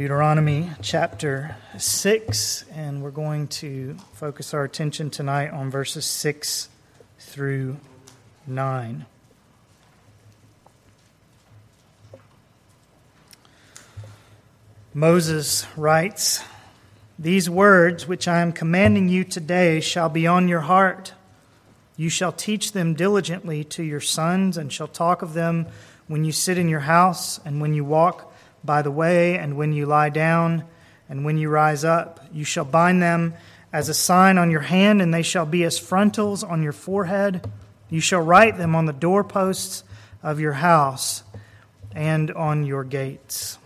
Deuteronomy chapter 6, and we're going to focus our attention tonight on verses 6 through 9. Moses writes, These words which I am commanding you today shall be on your heart. You shall teach them diligently to your sons, and shall talk of them when you sit in your house, and when you walk by the way, and when you lie down, and when you rise up. You shall bind them as a sign on your hand, and they shall be as frontals on your forehead. You shall write them on the doorposts of your house and on your gates.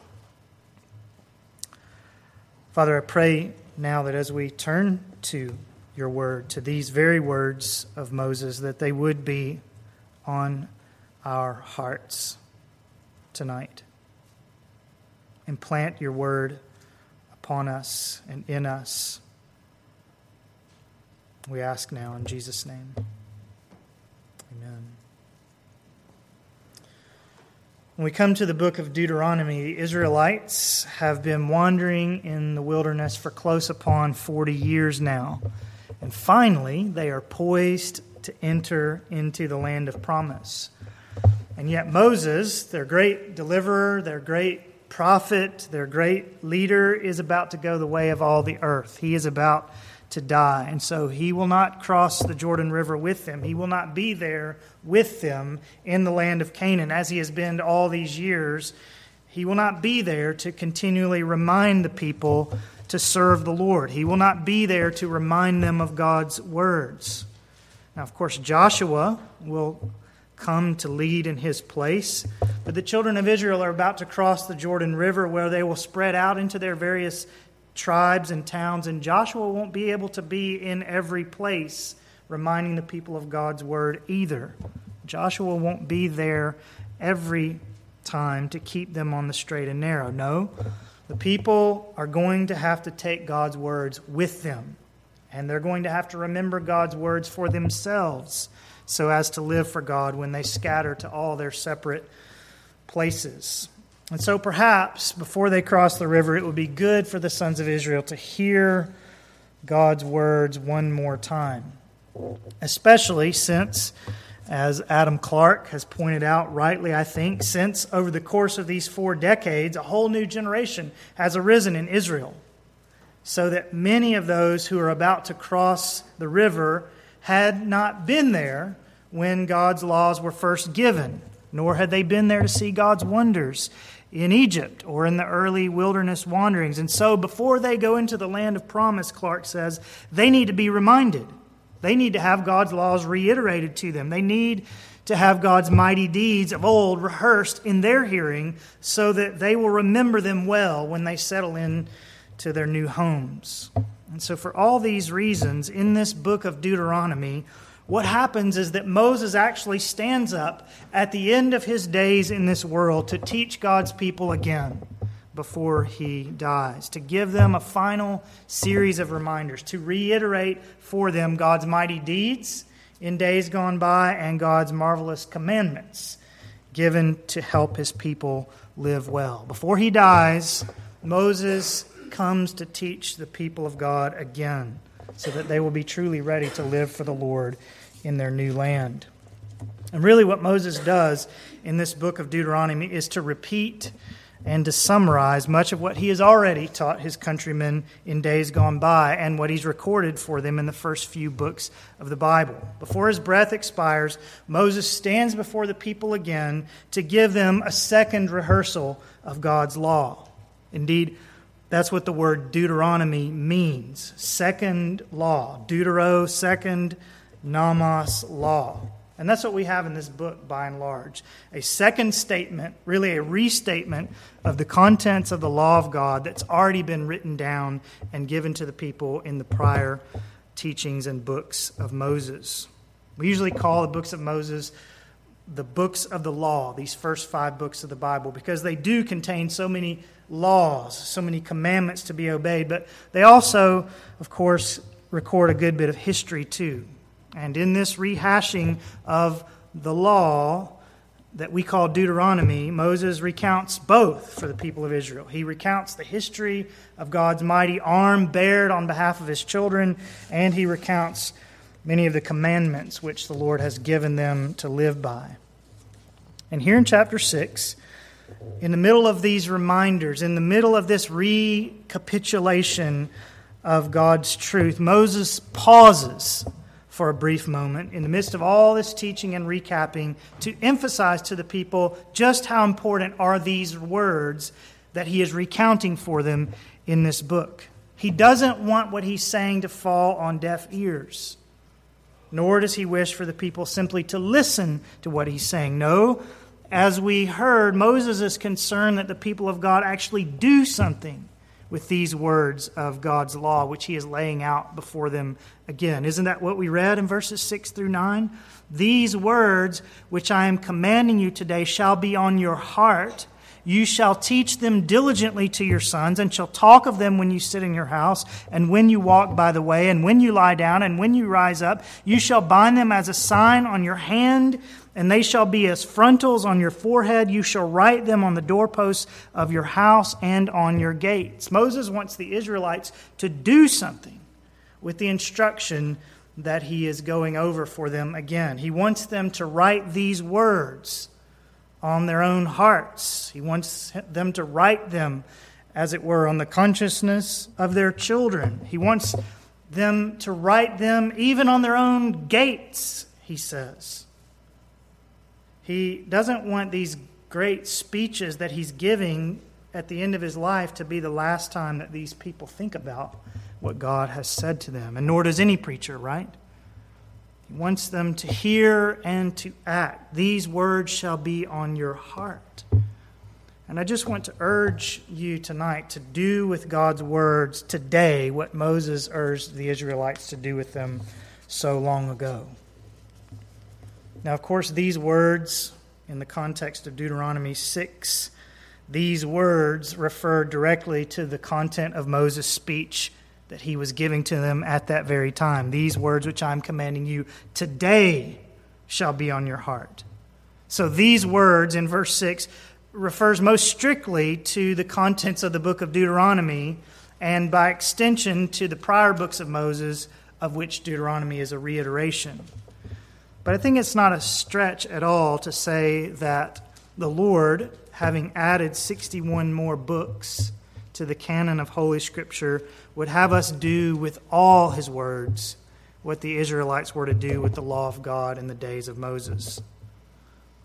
Father, I pray now that as we turn to your word, to these very words of Moses, that they would be on our hearts tonight and plant your word upon us and in us. We ask now in Jesus' name. Amen. When we come to the book of Deuteronomy, the Israelites have been wandering in the wilderness for close upon 40 years now. And finally, they are poised to enter into the land of promise. And yet, Moses, their great deliverer, their great prophet, their great leader, is about to go the way of all the earth. He is about to die. And so he will not cross the Jordan River with them. He will not be there with them in the land of Canaan as he has been all these years. He will not be there to continually remind the people to serve the Lord. He will not be there to remind them of God's words. Now, of course, Joshua will come to lead in his place. But the children of Israel are about to cross the Jordan River where they will spread out into their various tribes and towns, and Joshua won't be able to be in every place reminding the people of God's word either. Joshua won't be there every time to keep them on the straight and narrow. No, the people are going to have to take God's words with them, and they're going to have to remember God's words for themselves so as to live for God when they scatter to all their separate places. And so perhaps before they cross the river, it would be good for the sons of Israel to hear God's words one more time, especially since, as Adam Clarke has pointed out rightly, I think, since over the course of these four decades, a whole new generation has arisen in Israel. So that many of those who are about to cross the river had not been there when God's laws were first given, nor had they been there to see God's wonders in Egypt or in the early wilderness wanderings. And so, before they go into the land of promise, Clarke says, they need to be reminded. They need to have God's laws reiterated to them. They need to have God's mighty deeds of old rehearsed in their hearing so that they will remember them well when they settle in to their new homes. And so, for all these reasons, in this book of Deuteronomy, what happens is that Moses actually stands up at the end of his days in this world to teach God's people again before he dies, to give them a final series of reminders, to reiterate for them God's mighty deeds in days gone by and God's marvelous commandments given to help his people live well. Before he dies, Moses comes to teach the people of God again so that they will be truly ready to live for the Lord in their new land. And really, what Moses does in this book of Deuteronomy is to repeat and to summarize much of what he has already taught his countrymen in days gone by and what he's recorded for them in the first few books of the Bible. Before his breath expires, Moses stands before the people again to give them a second rehearsal of God's law. Indeed, that's what the word Deuteronomy means. Second law. Deutero, second, nomos, law. And that's what we have in this book by and large. A second statement, really a restatement of the contents of the law of God that's already been written down and given to the people in the prior teachings and books of Moses. We usually call the books of Moses the books of the law, these first five books of the Bible, because they do contain so many laws, so many commandments to be obeyed, but they also, of course, record a good bit of history too. And in this rehashing of the law, that we call Deuteronomy, Moses recounts both for the people of Israel. He recounts the history of God's mighty arm bared on behalf of his children, and he recounts many of the commandments which the Lord has given them to live by. And here in chapter 6, in the middle of these reminders, in the middle of this recapitulation of God's truth, Moses pauses for a brief moment in the midst of all this teaching and recapping to emphasize to the people just how important are these words that he is recounting for them in this book. He doesn't want what he's saying to fall on deaf ears, nor does he wish for the people simply to listen to what he's saying. No, as we heard, Moses is concerned that the people of God actually do something with these words of God's law, which he is laying out before them again. Isn't that what we read in verses 6 through 9? These words which I am commanding you today shall be on your heart. You shall teach them diligently to your sons, and shall talk of them when you sit in your house, and when you walk by the way, and when you lie down, and when you rise up. You shall bind them as a sign on your hand and they shall be as frontals on your forehead. You shall write them on the doorposts of your house and on your gates. Moses wants the Israelites to do something with the instruction that he is going over for them again. He wants them to write these words on their own hearts. He wants them to write them, as it were, on the consciousness of their children. He wants them to write them even on their own gates, he says. He doesn't want these great speeches that he's giving at the end of his life to be the last time that these people think about what God has said to them. And nor does any preacher, right? He wants them to hear and to act. These words shall be on your heart. And I just want to urge you tonight to do with God's words today what Moses urged the Israelites to do with them so long ago. Now, of course, these words, in the context of Deuteronomy 6, these words refer directly to the content of Moses' speech that he was giving to them at that very time. These words which I'm commanding you today shall be on your heart. So these words in verse 6 refers most strictly to the contents of the book of Deuteronomy and by extension to the prior books of Moses of which Deuteronomy is a reiteration. But I think it's not a stretch at all to say that the Lord, having added 61 more books to the canon of Holy Scripture, would have us do with all his words what the Israelites were to do with the law of God in the days of Moses.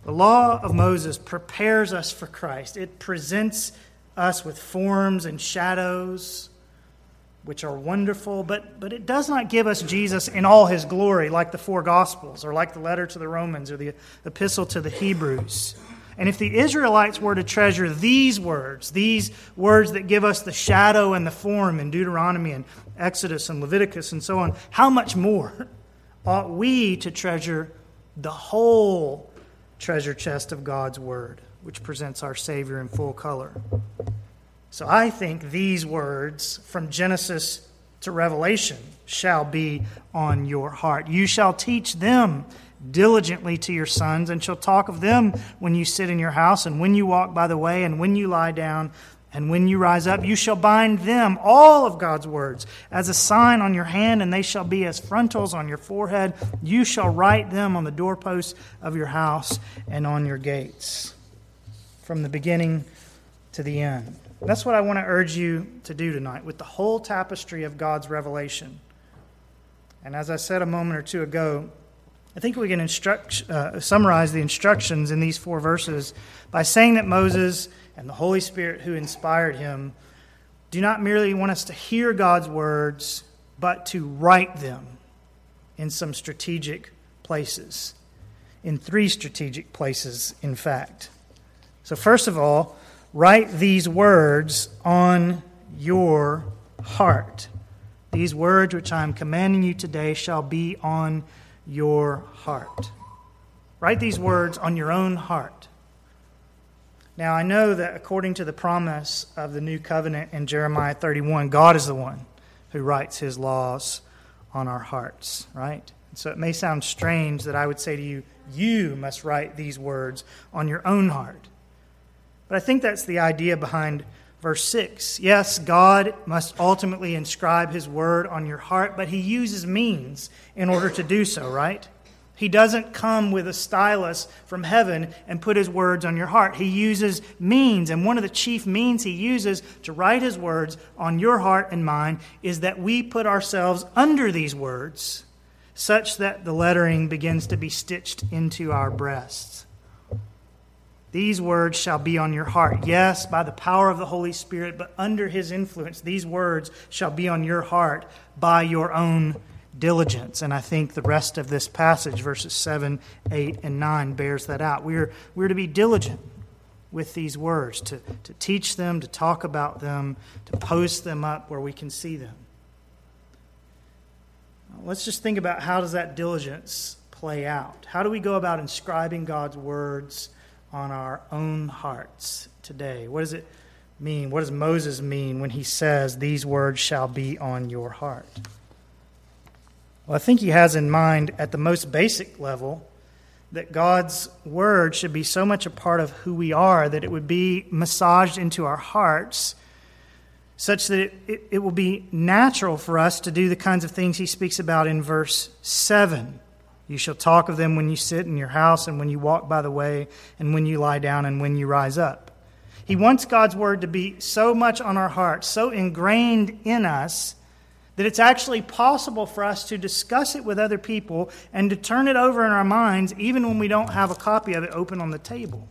The law of Moses prepares us for Christ, it presents us with forms and shadows which are wonderful, but, but it does not give us Jesus in all his glory, like the four Gospels, or like the letter to the Romans, or the epistle to the Hebrews. And if the Israelites were to treasure these words, these words that give us the shadow and the form in Deuteronomy and Exodus and Leviticus and so on, how much more ought we to treasure the whole treasure chest of God's Word, which presents our Savior in full color? So I think these words from Genesis to Revelation shall be on your heart. You shall teach them diligently to your sons, and shall talk of them when you sit in your house, and when you walk by the way, and when you lie down, and when you rise up. You shall bind them, all of God's words, as a sign on your hand, and they shall be as frontals on your forehead. You shall write them on the doorposts of your house and on your gates. From the beginning to the end. That's what I want to urge you to do tonight with the whole tapestry of God's revelation. And as I said a moment or two ago, I think we can instruct, uh, summarize the instructions in these four verses by saying that Moses and the Holy Spirit who inspired him do not merely want us to hear God's words, but to write them in some strategic places. In three strategic places, in fact. So, first of all, Write these words on your heart. These words which I am commanding you today shall be on your heart. Write these words on your own heart. Now, I know that according to the promise of the new covenant in Jeremiah 31, God is the one who writes his laws on our hearts, right? So it may sound strange that I would say to you, You must write these words on your own heart. But I think that's the idea behind verse 6. Yes, God must ultimately inscribe his word on your heart, but he uses means in order to do so, right? He doesn't come with a stylus from heaven and put his words on your heart. He uses means, and one of the chief means he uses to write his words on your heart and mind is that we put ourselves under these words such that the lettering begins to be stitched into our breasts. These words shall be on your heart. Yes, by the power of the Holy Spirit, but under his influence, these words shall be on your heart by your own diligence. And I think the rest of this passage, verses 7, 8, and 9, bears that out. We're, we're to be diligent with these words, to, to teach them, to talk about them, to post them up where we can see them. Let's just think about how does that diligence play out? How do we go about inscribing God's words on our own hearts today? What does it mean? What does Moses mean when he says, These words shall be on your heart? Well, I think he has in mind, at the most basic level, that God's word should be so much a part of who we are that it would be massaged into our hearts such that it, it, it, will be natural for us to do the kinds of things he speaks about in verse 7. You shall talk of them when you sit in your house and when you walk by the way and when you lie down and when you rise up. He wants God's word to be so much on our hearts, so ingrained in us that it's actually possible for us to discuss it with other people and to turn it over in our minds even when we don't have a copy of it open on the table.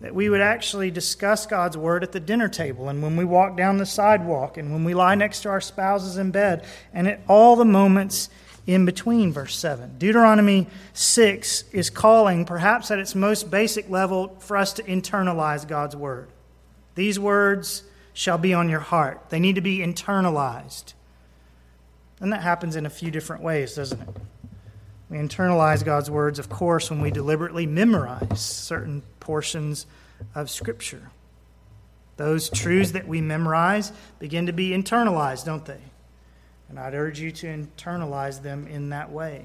That we would actually discuss God's Word at the dinner table and when we walk down the sidewalk and when we lie next to our spouses in bed and at all the moments in between, verse 7. Deuteronomy 6 is calling, perhaps at its most basic level, for us to internalize God's Word. These words shall be on your heart. They need to be internalized. And that happens in a few different ways, doesn't it? We internalize God's words, of course, when we deliberately memorize certain portions of Scripture. Those truths that we memorize begin to be internalized, don't they? And I'd urge you to internalize them in that way.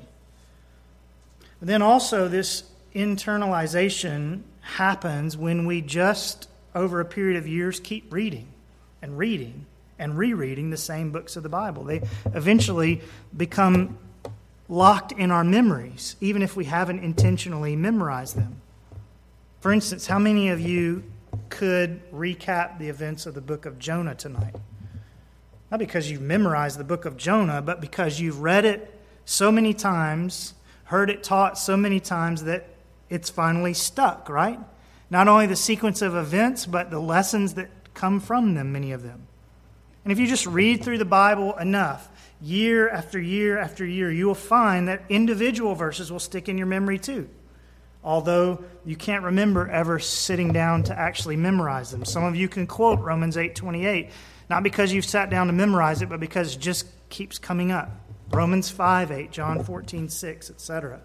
But then also, this internalization happens when we just, over a period of years, keep reading and reading and rereading the same books of the Bible. They eventually become locked in our memories, even if we haven't intentionally memorized them. For instance, how many of you could recap the events of the book of Jonah tonight? Not because you've memorized the book of Jonah, but because you've read it so many times, heard it taught so many times that it's finally stuck, right? Not only the sequence of events, but the lessons that come from them, many of them. And if you just read through the Bible enough, year after year after year, you will find that individual verses will stick in your memory too. Although you can't remember ever sitting down to actually memorize them. Some of you can quote Romans 8:28, not because you've sat down to memorize it, but because it just keeps coming up. Romans 5 8, John 14:6, etc.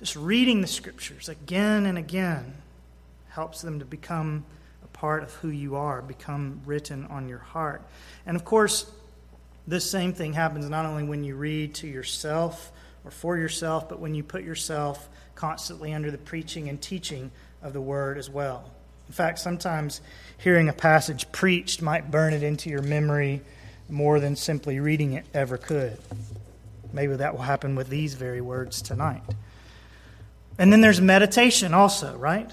Just reading the scriptures again and again helps them to become a part of who you are, become written on your heart. And of course, this same thing happens not only when you read to yourself or for yourself, but when you put yourself constantly under the preaching and teaching of the word as well. In fact, sometimes hearing a passage preached might burn it into your memory more than simply reading it ever could. Maybe that will happen with these very words tonight. And then there's meditation also, right?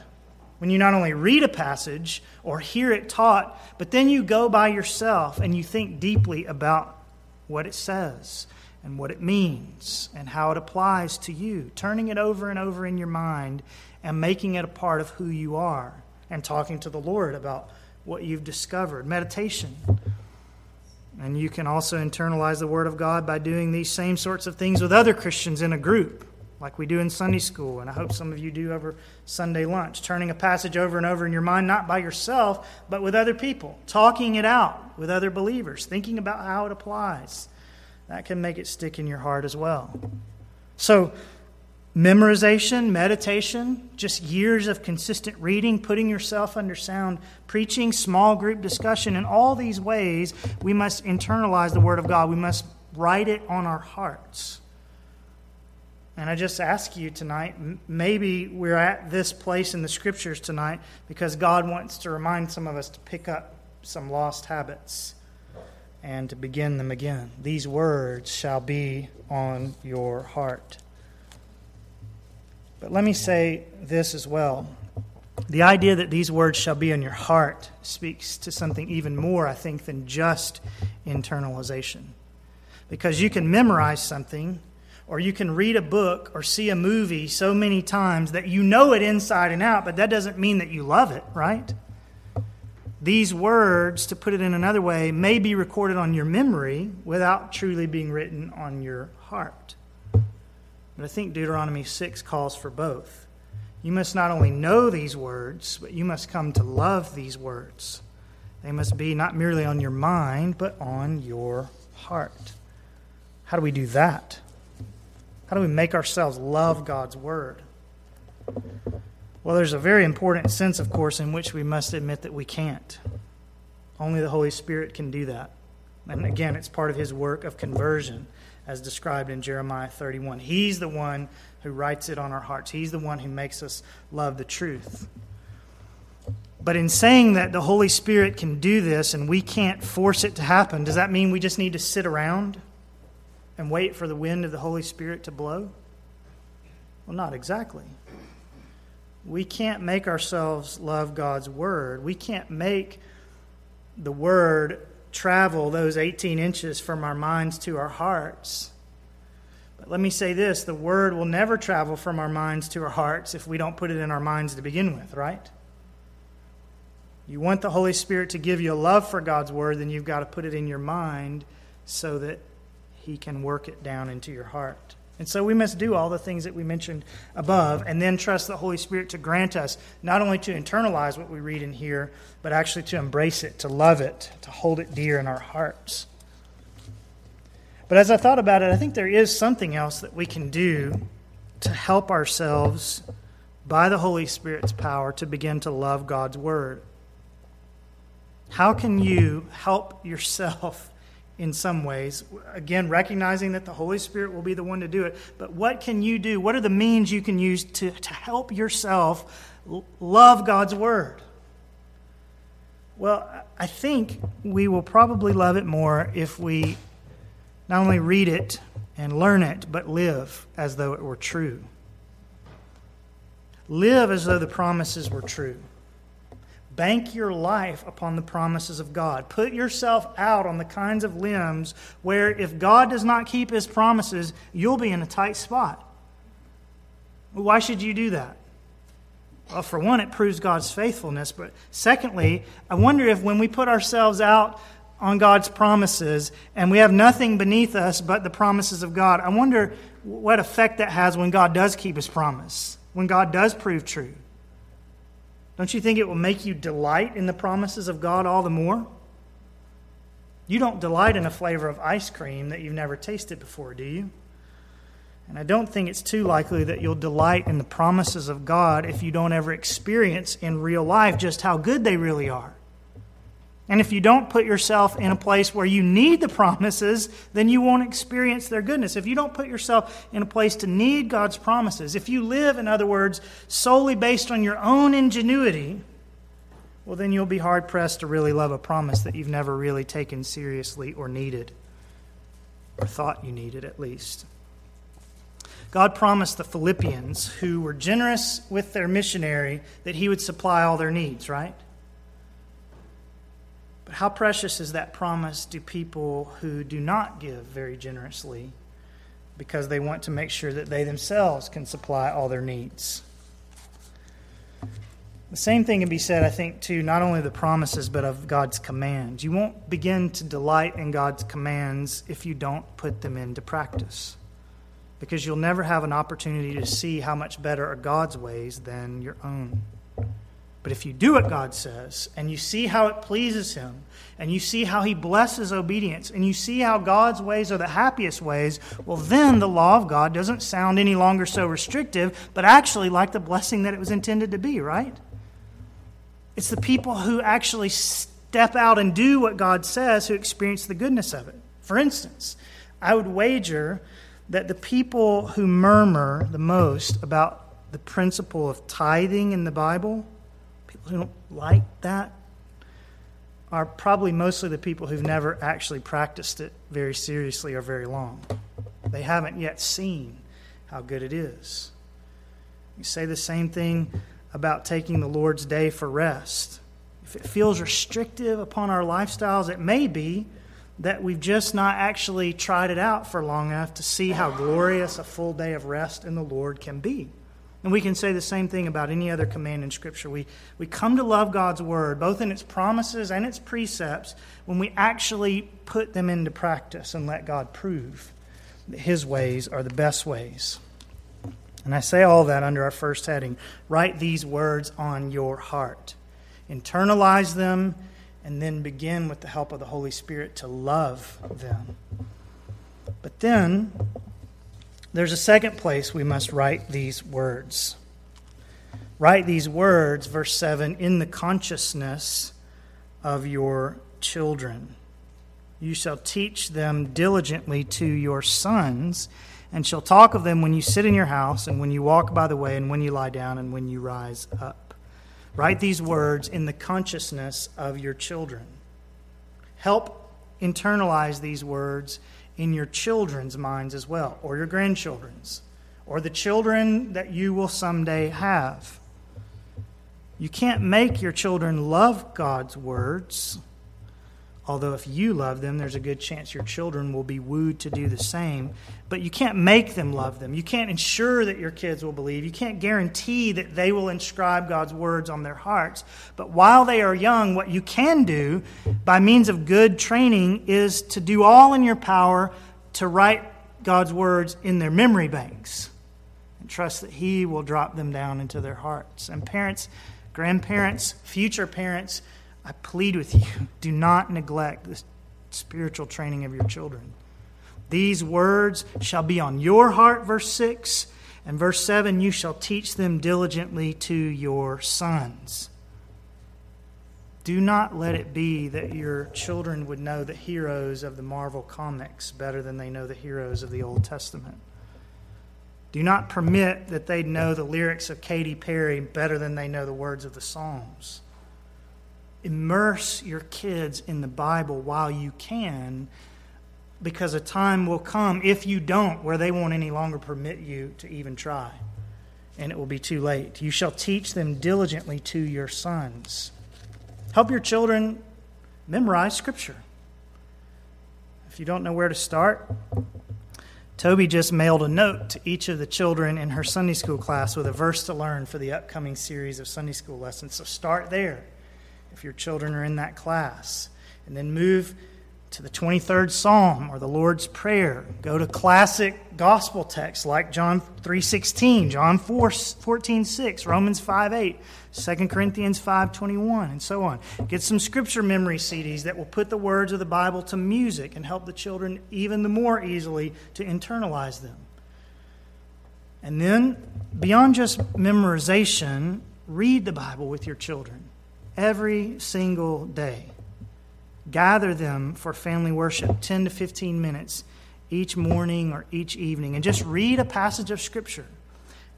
when you not only read a passage or hear it taught, but then you go by yourself and you think deeply about what it says and what it means and how it applies to you, turning it over and over in your mind and making it a part of who you are and talking to the Lord about what you've discovered. Meditation. And you can also internalize the Word of God by doing these same sorts of things with other Christians in a group like we do in Sunday school, and I hope some of you do over Sunday lunch, turning a passage over and over in your mind, not by yourself, but with other people, talking it out with other believers, thinking about how it applies. That can make it stick in your heart as well. So, memorization, meditation, just years of consistent reading, putting yourself under sound preaching, small group discussion, in all these ways, we must internalize the Word of God. We must write it on our hearts. And I just ask you tonight, maybe we're at this place in the scriptures tonight because God wants to remind some of us to pick up some lost habits and to begin them again. These words shall be on your heart. But let me say this as well. The idea that these words shall be in your heart speaks to something even more, I think, than just internalization. Because you can memorize something or you can read a book or see a movie so many times that you know it inside and out, but that doesn't mean that you love it, right? These words, to put it in another way, may be recorded on your memory without truly being written on your heart. But I think Deuteronomy 6 calls for both. You must not only know these words, but you must come to love these words. They must be not merely on your mind, but on your heart. How do we do that? How do we make ourselves love God's Word? Well, there's a very important sense, of course, in which we must admit that we can't. Only the Holy Spirit can do that. And again, it's part of His work of conversion, as described in Jeremiah 31. He's the one who writes it on our hearts, He's the one who makes us love the truth. But in saying that the Holy Spirit can do this and we can't force it to happen, does that mean we just need to sit around? and wait for the wind of the Holy Spirit to blow? Well, not exactly. We can't make ourselves love God's Word. We can't make the Word travel those 18 inches from our minds to our hearts. But let me say this the Word will never travel from our minds to our hearts if we don't put it in our minds to begin with, right? You want the Holy Spirit to give you a love for God's Word, then you've got to put it in your mind so that he can work it down into your heart. And so we must do all the things that we mentioned above and then trust the Holy Spirit to grant us not only to internalize what we read and hear, but actually to embrace it, to love it, to hold it dear in our hearts. But as I thought about it, I think there is something else that we can do to help ourselves by the Holy Spirit's power to begin to love God's Word. How can you help yourself in some ways. Again, recognizing that the Holy Spirit will be the one to do it. But what can you do? What are the means you can use to, to help yourself love God's Word? Well, I think we will probably love it more if we not only read it and learn it, but live as though it were true. Live as though the promises were true. Bank your life upon the promises of God. Put yourself out on the kinds of limbs where, if God does not keep his promises, you'll be in a tight spot. Why should you do that? Well, for one, it proves God's faithfulness. But secondly, I wonder if when we put ourselves out on God's promises and we have nothing beneath us but the promises of God, I wonder what effect that has when God does keep his promise, when God does prove true. Don't you think it will make you delight in the promises of God all the more? You don't delight in a flavor of ice cream that you've never tasted before, do you? And I don't think it's too likely that you'll delight in the promises of God if you don't ever experience in real life just how good they really are. And if you don't put yourself in a place where you need the promises, then you won't experience their goodness. If you don't put yourself in a place to need God's promises, if you live, in other words, solely based on your own ingenuity, well, then you'll be hard pressed to really love a promise that you've never really taken seriously or needed, or thought you needed at least. God promised the Philippians, who were generous with their missionary, that he would supply all their needs, right? But how precious is that promise to people who do not give very generously because they want to make sure that they themselves can supply all their needs? The same thing can be said, I think, to not only the promises, but of God's commands. You won't begin to delight in God's commands if you don't put them into practice, because you'll never have an opportunity to see how much better are God's ways than your own. But if you do what God says, and you see how it pleases Him, and you see how He blesses obedience, and you see how God's ways are the happiest ways, well, then the law of God doesn't sound any longer so restrictive, but actually like the blessing that it was intended to be, right? It's the people who actually step out and do what God says who experience the goodness of it. For instance, I would wager that the people who murmur the most about the principle of tithing in the Bible, who don't like that, are probably mostly the people who've never actually practiced it very seriously or very long. They haven't yet seen how good it is. You say the same thing about taking the Lord's day for rest. If it feels restrictive upon our lifestyles, it may be that we've just not actually tried it out for long enough to see how glorious a full day of rest in the Lord can be. And we can say the same thing about any other command in Scripture. We, we come to love God's Word, both in its promises and its precepts, when we actually put them into practice and let God prove that His ways are the best ways. And I say all that under our first heading write these words on your heart, internalize them, and then begin with the help of the Holy Spirit to love them. But then, there's a second place we must write these words. Write these words, verse 7, in the consciousness of your children. You shall teach them diligently to your sons, and shall talk of them when you sit in your house, and when you walk by the way, and when you lie down, and when you rise up. Write these words in the consciousness of your children. Help internalize these words in your children's minds as well, or your grandchildren's, or the children that you will someday have. You can't make your children love God's words Although, if you love them, there's a good chance your children will be wooed to do the same. But you can't make them love them. You can't ensure that your kids will believe. You can't guarantee that they will inscribe God's words on their hearts. But while they are young, what you can do by means of good training is to do all in your power to write God's words in their memory banks and trust that He will drop them down into their hearts. And parents, grandparents, future parents, I plead with you do not neglect the spiritual training of your children. These words shall be on your heart, verse 6. And verse 7 you shall teach them diligently to your sons. Do not let it be that your children would know the heroes of the Marvel comics better than they know the heroes of the Old Testament. Do not permit that they know the lyrics of Katy Perry better than they know the words of the Psalms immerse your kids in the Bible while you can, because a time will come, if you don't, where they won't any longer permit you to even try, and it will be too late. You shall teach them diligently to your sons. Help your children memorize Scripture. If you don't know where to start, Toby just mailed a note to each of the children in her Sunday school class with a verse to learn for the upcoming series of Sunday school lessons. So start there if your children are in that class. And then move to the 23rd Psalm or the Lord's Prayer. Go to classic gospel texts like John 3.16, John 4, 14, 6, Romans 5, 8, 2 Corinthians 5, 21, and so on. Get some scripture memory CDs that will put the words of the Bible to music and help the children even the more easily to internalize them. And then, beyond just memorization, read the Bible with your children every single day. Gather them for family worship, 10 to 15 minutes each morning or each evening, and just read a passage of Scripture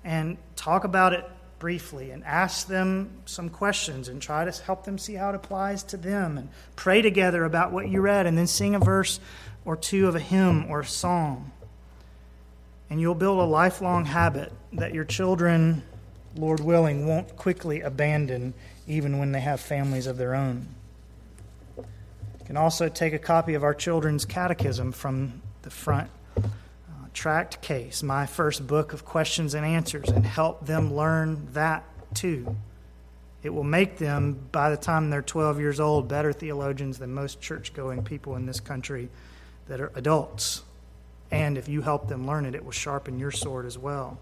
and talk about it briefly and ask them some questions and try to help them see how it applies to them and pray together about what you read and then sing a verse or two of a hymn or a psalm. And you'll build a lifelong habit that your children, Lord willing, won't quickly abandon even when they have families of their own. You can also take a copy of our children's catechism from the front uh, tract case, my first book of questions and answers, and help them learn that too. It will make them, by the time they're 12 years old, better theologians than most church going people in this country that are adults. And if you help them learn it, it will sharpen your sword as well.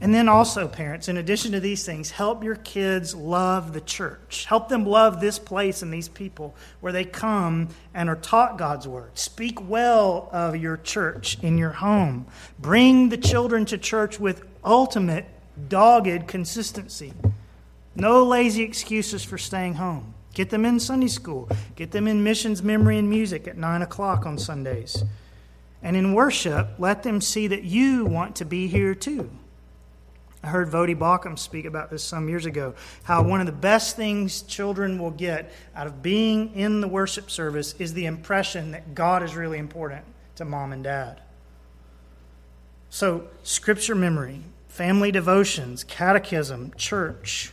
And then also, parents, in addition to these things, help your kids love the church. Help them love this place and these people where they come and are taught God's word. Speak well of your church in your home. Bring the children to church with ultimate, dogged consistency. No lazy excuses for staying home. Get them in Sunday school. Get them in missions, memory, and music at 9 o'clock on Sundays And in worship, let them see that you want to be here too. I heard Voddie Baucham speak about this some years ago how one of the best things children will get out of being in the worship service is the impression that God is really important to mom and dad. So, scripture memory, family devotions, catechism, church.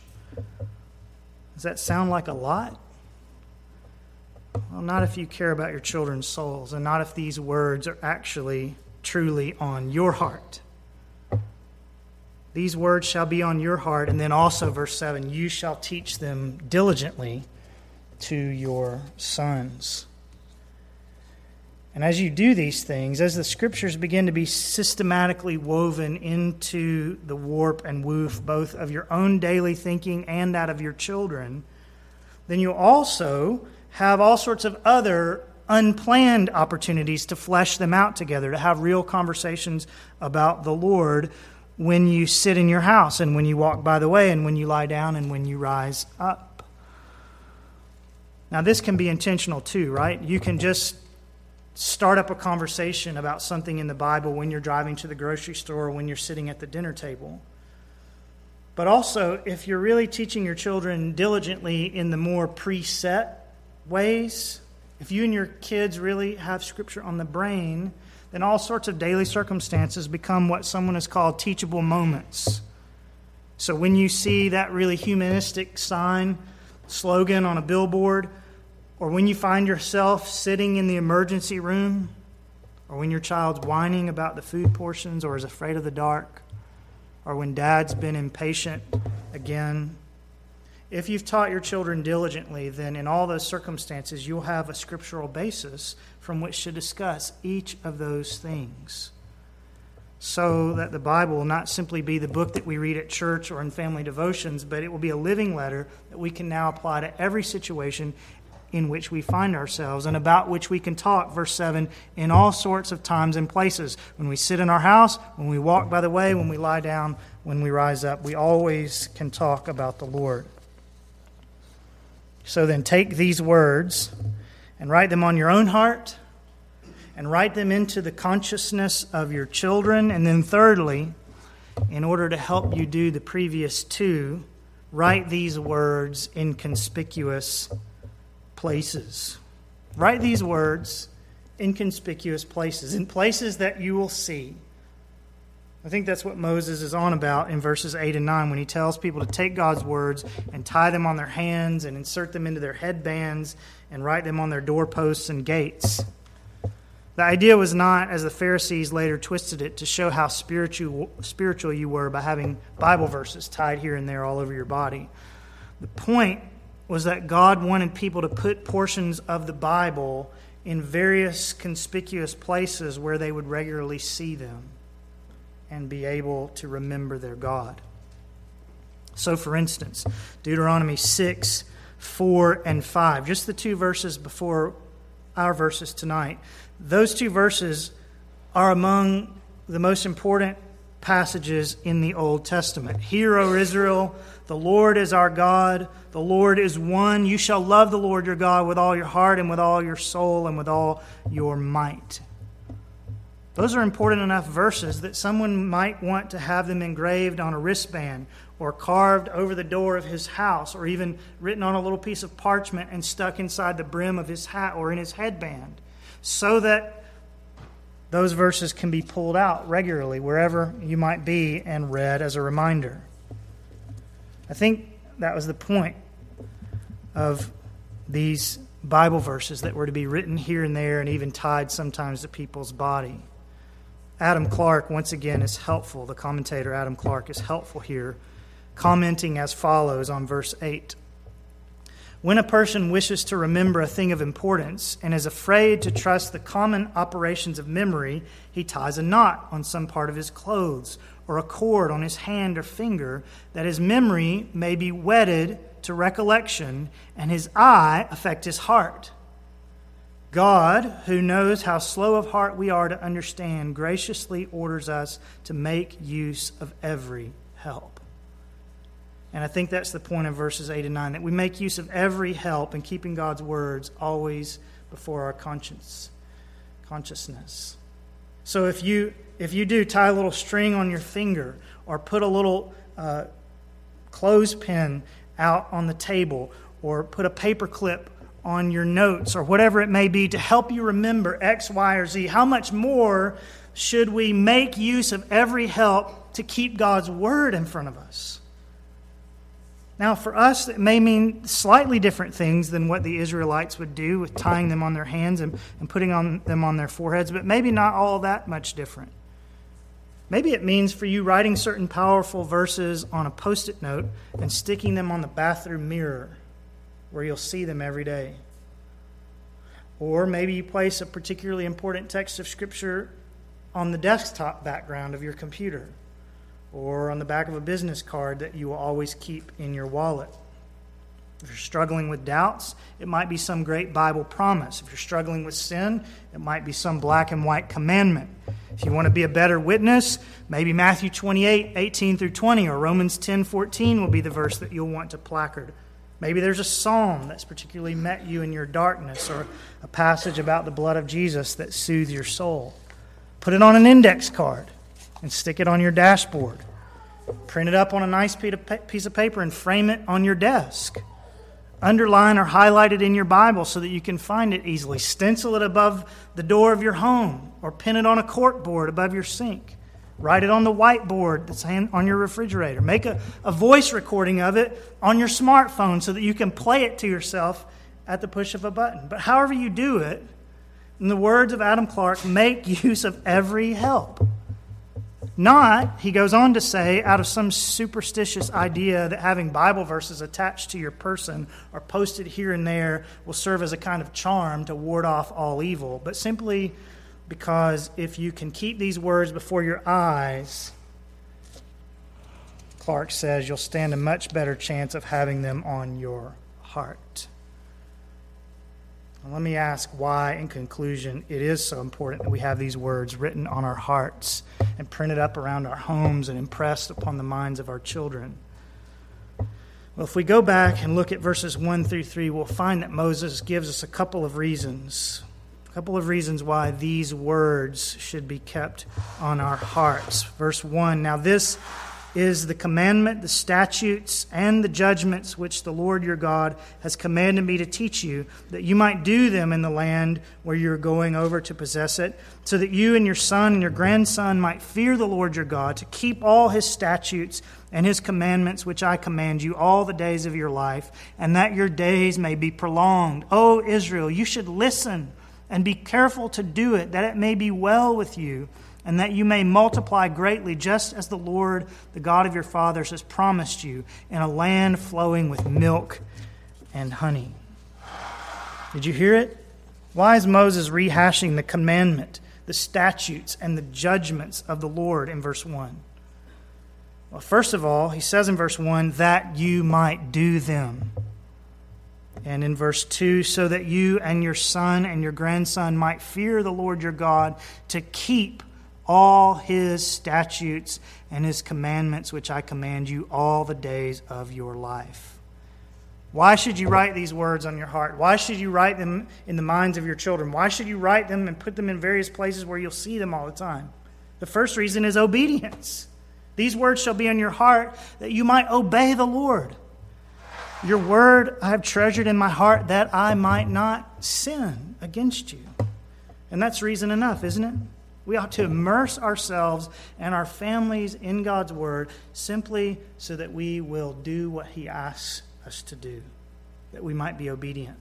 Does that sound like a lot? Well, not if you care about your children's souls, and not if these words are actually truly on your heart. These words shall be on your heart. And then also, verse 7 you shall teach them diligently to your sons. And as you do these things, as the scriptures begin to be systematically woven into the warp and woof, both of your own daily thinking and that of your children, then you also have all sorts of other unplanned opportunities to flesh them out together, to have real conversations about the Lord when you sit in your house and when you walk by the way and when you lie down and when you rise up. Now, this can be intentional too, right? You can just start up a conversation about something in the Bible when you're driving to the grocery store or when you're sitting at the dinner table. But also, if you're really teaching your children diligently in the more preset ways, if you and your kids really have Scripture on the brain, then all sorts of daily circumstances become what someone has called teachable moments. So when you see that really humanistic sign, slogan on a billboard, or when you find yourself sitting in the emergency room, or when your child's whining about the food portions or is afraid of the dark, or when dad's been impatient again, if you've taught your children diligently, then in all those circumstances, you'll have a scriptural basis from which to discuss each of those things. So that the Bible will not simply be the book that we read at church or in family devotions, but it will be a living letter that we can now apply to every situation in which we find ourselves and about which we can talk, verse 7, in all sorts of times and places. When we sit in our house, when we walk by the way, when we lie down, when we rise up, we always can talk about the Lord. So then take these words and write them on your own heart and write them into the consciousness of your children. And then, thirdly, in order to help you do the previous two, write these words in conspicuous places. Write these words in conspicuous places, in places that you will see. I think that's what Moses is on about in verses 8 and 9 when he tells people to take God's words and tie them on their hands and insert them into their headbands and write them on their doorposts and gates. The idea was not, as the Pharisees later twisted it, to show how spiritual, spiritual you were by having Bible verses tied here and there all over your body. The point was that God wanted people to put portions of the Bible in various conspicuous places where they would regularly see them and be able to remember their God. So, for instance, Deuteronomy 6, 4, and 5, just the two verses before our verses tonight, those two verses are among the most important passages in the Old Testament. Hear, O Israel, the Lord is our God. The Lord is one. You shall love the Lord your God with all your heart and with all your soul and with all your might. Those are important enough verses that someone might want to have them engraved on a wristband or carved over the door of his house or even written on a little piece of parchment and stuck inside the brim of his hat or in his headband so that those verses can be pulled out regularly wherever you might be and read as a reminder. I think that was the point of these Bible verses that were to be written here and there and even tied sometimes to people's body. Adam Clarke, once again, is helpful. The commentator Adam Clarke is helpful here, commenting as follows on verse 8. When a person wishes to remember a thing of importance and is afraid to trust the common operations of memory, he ties a knot on some part of his clothes or a cord on his hand or finger, that his memory may be wedded to recollection and his eye affect his heart. God, who knows how slow of heart we are to understand, graciously orders us to make use of every help. And I think that's the point of verses 8 and 9 that we make use of every help in keeping God's words always before our conscience, consciousness. So if you if you do tie a little string on your finger or put a little uh, clothespin out on the table or put a paper clip on your notes or whatever it may be to help you remember X, Y, or Z, how much more should we make use of every help to keep God's word in front of us? Now, for us, it may mean slightly different things than what the Israelites would do with tying them on their hands and, and putting on them on their foreheads, but maybe not all that much different. Maybe it means for you writing certain powerful verses on a post it note and sticking them on the bathroom mirror where you'll see them every day. Or maybe you place a particularly important text of Scripture on the desktop background of your computer or on the back of a business card that you will always keep in your wallet. If you're struggling with doubts, it might be some great Bible promise. If you're struggling with sin, it might be some black and white commandment. If you want to be a better witness, maybe Matthew 28, 18 through 20, or Romans 10, 14 will be the verse that you'll want to placard. Maybe there's a psalm that's particularly met you in your darkness, or a passage about the blood of Jesus that soothes your soul. Put it on an index card and stick it on your dashboard. Print it up on a nice piece of paper and frame it on your desk. Underline or highlight it in your Bible so that you can find it easily. Stencil it above the door of your home or pin it on a corkboard above your sink. Write it on the whiteboard that's on your refrigerator. Make a, a voice recording of it on your smartphone so that you can play it to yourself at the push of a button. But however you do it, in the words of Adam Clarke, make use of every help. Not, he goes on to say, out of some superstitious idea that having Bible verses attached to your person or posted here and there will serve as a kind of charm to ward off all evil, but simply because if you can keep these words before your eyes, Clarke says you'll stand a much better chance of having them on your heart. let me ask why, in conclusion, it is so important that we have these words written on our hearts and printed up around our homes and impressed upon the minds of our children. Well, if we go back and look at verses 1 through 3, we'll find that Moses gives us a couple of reasons. Couple of reasons why these words should be kept on our hearts. Verse 1 Now, this is the commandment, the statutes, and the judgments which the Lord your God has commanded me to teach you, that you might do them in the land where you are going over to possess it, so that you and your son and your grandson might fear the Lord your God, to keep all his statutes and his commandments which I command you all the days of your life, and that your days may be prolonged. O Israel, you should listen and be careful to do it, that it may be well with you and that you may multiply greatly, just as the Lord, the God of your fathers, has promised you, in a land flowing with milk and honey. Did you hear it? Why is Moses rehashing the commandment, the statutes, and the judgments of the Lord in verse 1? Well, first of all, he says in verse 1 that you might do them. And in verse 2, so that you and your son and your grandson might fear the Lord your God to keep all his statutes and his commandments, which I command you all the days of your life. Why should you write these words on your heart? Why should you write them in the minds of your children? Why should you write them and put them in various places where you'll see them all the time? The first reason is obedience. These words shall be on your heart that you might obey the Lord. Your word I have treasured in my heart that I might not sin against you. And that's reason enough, isn't it? We ought to immerse ourselves and our families in God's Word simply so that we will do what He asks us to do, that we might be obedient.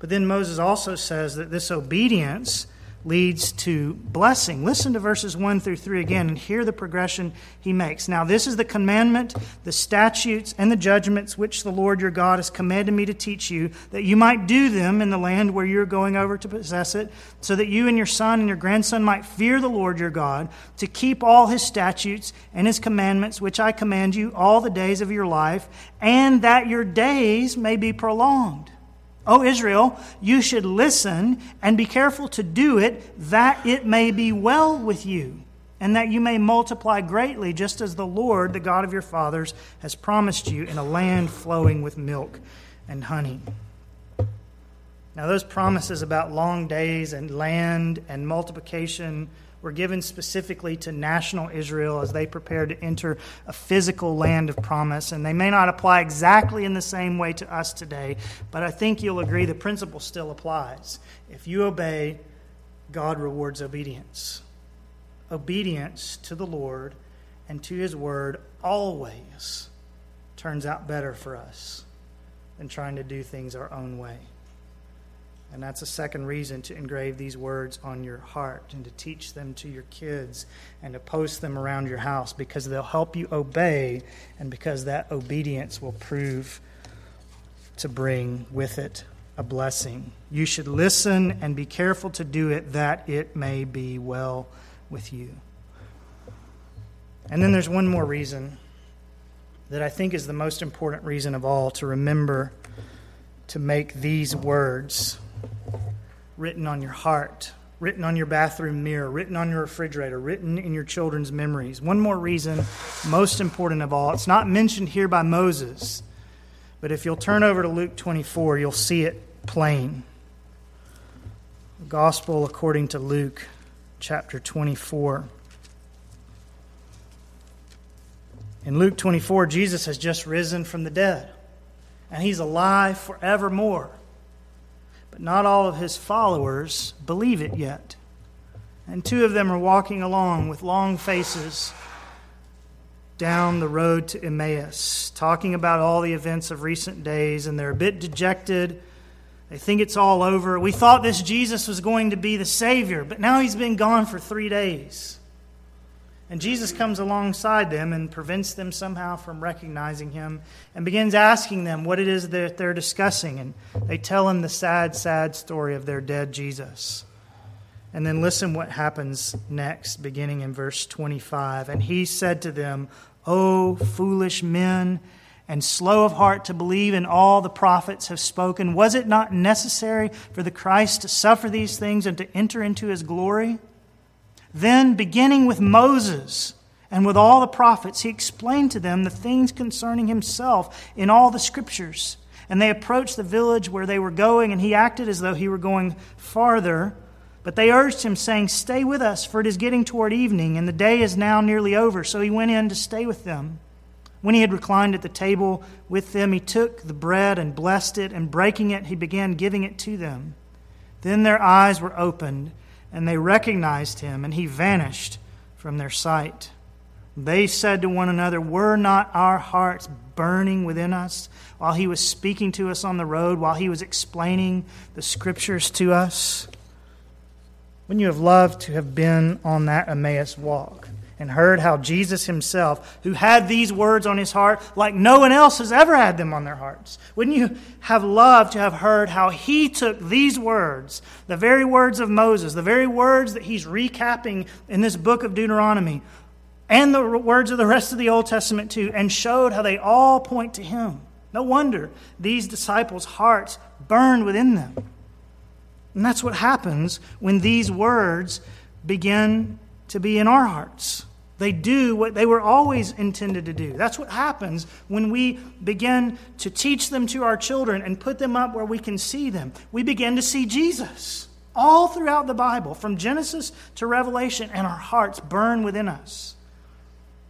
But then Moses also says that this obedience leads to blessing. Listen to verses 1 through 3 again and hear the progression he makes. Now, this is the commandment, the statutes, and the judgments which the Lord your God has commanded me to teach you, that you might do them in the land where you're going over to possess it, so that you and your son and your grandson might fear the Lord your God, to keep all his statutes and his commandments, which I command you all the days of your life, and that your days may be prolonged. O Israel, you should listen and be careful to do it, that it may be well with you, and that you may multiply greatly, just as the Lord, the God of your fathers, has promised you in a land flowing with milk and honey. Now, those promises about long days and land and multiplication were given specifically to national Israel as they prepared to enter a physical land of promise. And they may not apply exactly in the same way to us today, but I think you'll agree the principle still applies. If you obey, God rewards obedience. Obedience to the Lord and to His word always turns out better for us than trying to do things our own way. And that's a second reason to engrave these words on your heart and to teach them to your kids and to post them around your house because they'll help you obey and because that obedience will prove to bring with it a blessing. You should listen and be careful to do it that it may be well with you. And then there's one more reason that I think is the most important reason of all to remember to make these words written on your heart, written on your bathroom mirror, written on your refrigerator, written in your children's memories. One more reason, most important of all, it's not mentioned here by Moses, but if you'll turn over to Luke 24, you'll see it plain. Gospel according to Luke chapter 24. In Luke 24, Jesus has just risen from the dead, and he's alive forevermore. But not all of his followers believe it yet. And two of them are walking along with long faces down the road to Emmaus, talking about all the events of recent days, and they're a bit dejected. They think it's all over. We thought this Jesus was going to be the Savior, but now he's been gone for three days. And Jesus comes alongside them and prevents them somehow from recognizing him and begins asking them what it is that they're discussing. And they tell him the sad, sad story of their dead Jesus. And then listen what happens next, beginning in verse 25. And he said to them, O foolish men, and slow of heart to believe in all the prophets have spoken, was it not necessary for the Christ to suffer these things and to enter into his glory? Then, beginning with Moses and with all the prophets, he explained to them the things concerning himself in all the scriptures. And they approached the village where they were going, and he acted as though he were going farther. But they urged him, saying, Stay with us, for it is getting toward evening, and the day is now nearly over. So he went in to stay with them. When he had reclined at the table with them, he took the bread and blessed it, and breaking it, he began giving it to them. Then their eyes were opened and they recognized him, and he vanished from their sight. They said to one another, Were not our hearts burning within us while he was speaking to us on the road, while he was explaining the scriptures to us? Wouldn't you have loved to have been on that Emmaus walk? And heard how Jesus himself, who had these words on his heart like no one else has ever had them on their hearts, wouldn't you have loved to have heard how he took these words, the very words of Moses, the very words that he's recapping in this book of Deuteronomy, and the words of the rest of the Old Testament too, and showed how they all point to him? No wonder these disciples' hearts burned within them. And that's what happens when these words begin to be in our hearts. They do what they were always intended to do. That's what happens when we begin to teach them to our children and put them up where we can see them. We begin to see Jesus all throughout the Bible, from Genesis to Revelation, and our hearts burn within us.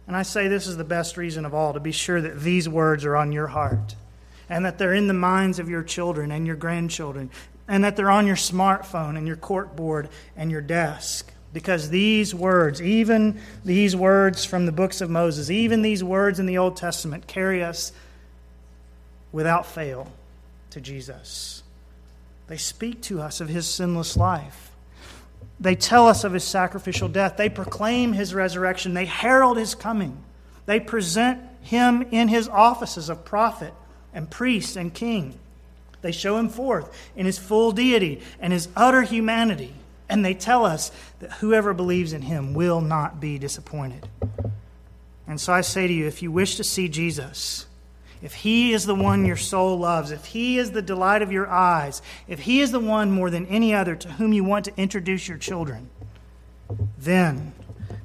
And I say this is the best reason of all to be sure that these words are on your heart and that they're in the minds of your children and your grandchildren and that they're on your smartphone and your corkboard and your desk because these words, even these words from the books of Moses, even these words in the Old Testament, carry us without fail to Jesus. They speak to us of his sinless life. They tell us of his sacrificial death. They proclaim his resurrection. They herald his coming. They present him in his offices of prophet and priest and king. They show him forth in his full deity and his utter humanity. And they tell us that whoever believes in him will not be disappointed. And so I say to you if you wish to see Jesus, if he is the one your soul loves, if he is the delight of your eyes, if he is the one more than any other to whom you want to introduce your children, then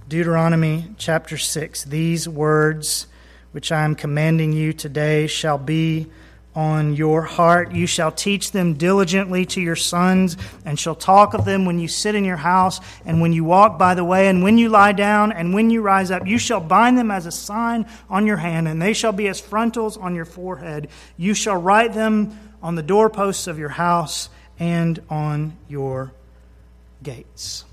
Deuteronomy chapter 6, these words which I am commanding you today shall be on your heart. You shall teach them diligently to your sons, and shall talk of them when you sit in your house, and when you walk by the way, and when you lie down, and when you rise up. You shall bind them as a sign on your hand, and they shall be as frontals on your forehead. You shall write them on the doorposts of your house and on your gates.